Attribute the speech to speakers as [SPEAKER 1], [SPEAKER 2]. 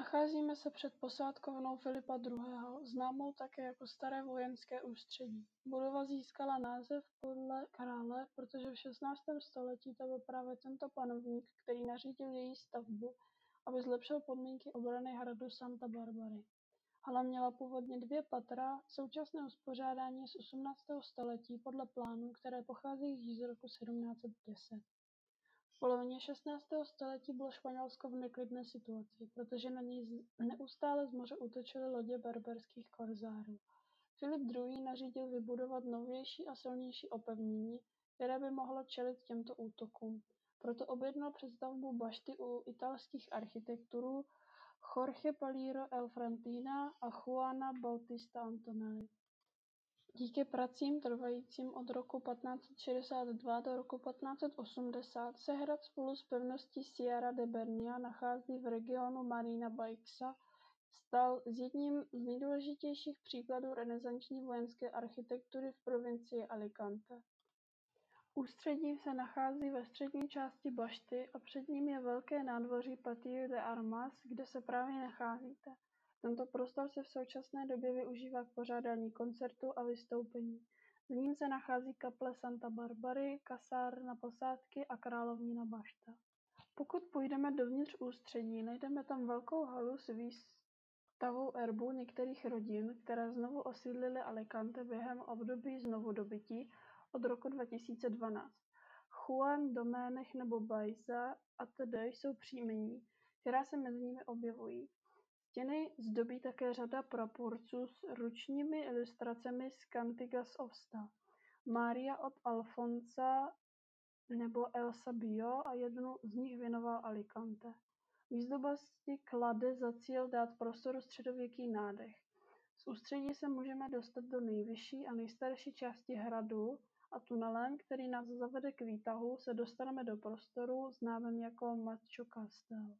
[SPEAKER 1] Nacházíme se před posádkovnou Filipa II., známou také jako Staré vojenské ústředí. Budova získala název podle krále, protože v šestnáctém století to byl právě tento panovník, který nařídil její stavbu, aby zlepšil podmínky obrany hradu Santa Barbary. Hala měla původně dvě patra, současné uspořádání z 18. století podle plánů, které pocházejí již z roku 1710. Polovině 16. století bylo Španělsko v neklidné situaci, protože na něj neustále z moře útočily lodě berberských korzárů. Filip II. nařídil vybudovat novější a silnější opevnění, které by mohlo čelit těmto útokům. Proto objednal přestavbu bašty u italských architekturů Jorge Paliro Elfrantina a Juana Bautista Antonelli. Díky pracím trvajícím od roku 1562 do roku 1580 se hrad spolu s pevností Sierra de Bernia nachází v regionu Marina Baixa stal jedním z nejdůležitějších příkladů renesanční vojenské architektury v provincii Alicante. Ústředí se nachází ve střední části bašty a před ním je velké nádvoří Patio de Armas, kde se právě nacházíte. Tento prostor se v současné době využívá k pořádání koncertů a vystoupení. V ním se nachází kaple Santa Barbary, kasárna posádky a královnina bašta. Pokud půjdeme dovnitř ústředí, najdeme tam velkou halu s výstavou erbů některých rodin, které znovu osídlily Alicante během období znovudobytí od roku 2012. Juan, Doménech nebo Bajza atd. jsou příjmení, která se mezi nimi objevují. Stěny zdobí také řada praporců s ručními ilustracemi z Cantigas of Sta, Mária od Alfonsa nebo Elsa Bio a jednu z nich věnoval Alicante. Výzdoba si klade za cíl dát prostoru středověký nádech. Z ústředí se můžeme dostat do nejvyšší a nejstarší části hradu a tunelem, který nás zavede k výtahu, se dostaneme do prostoru známém jako Macho Castle.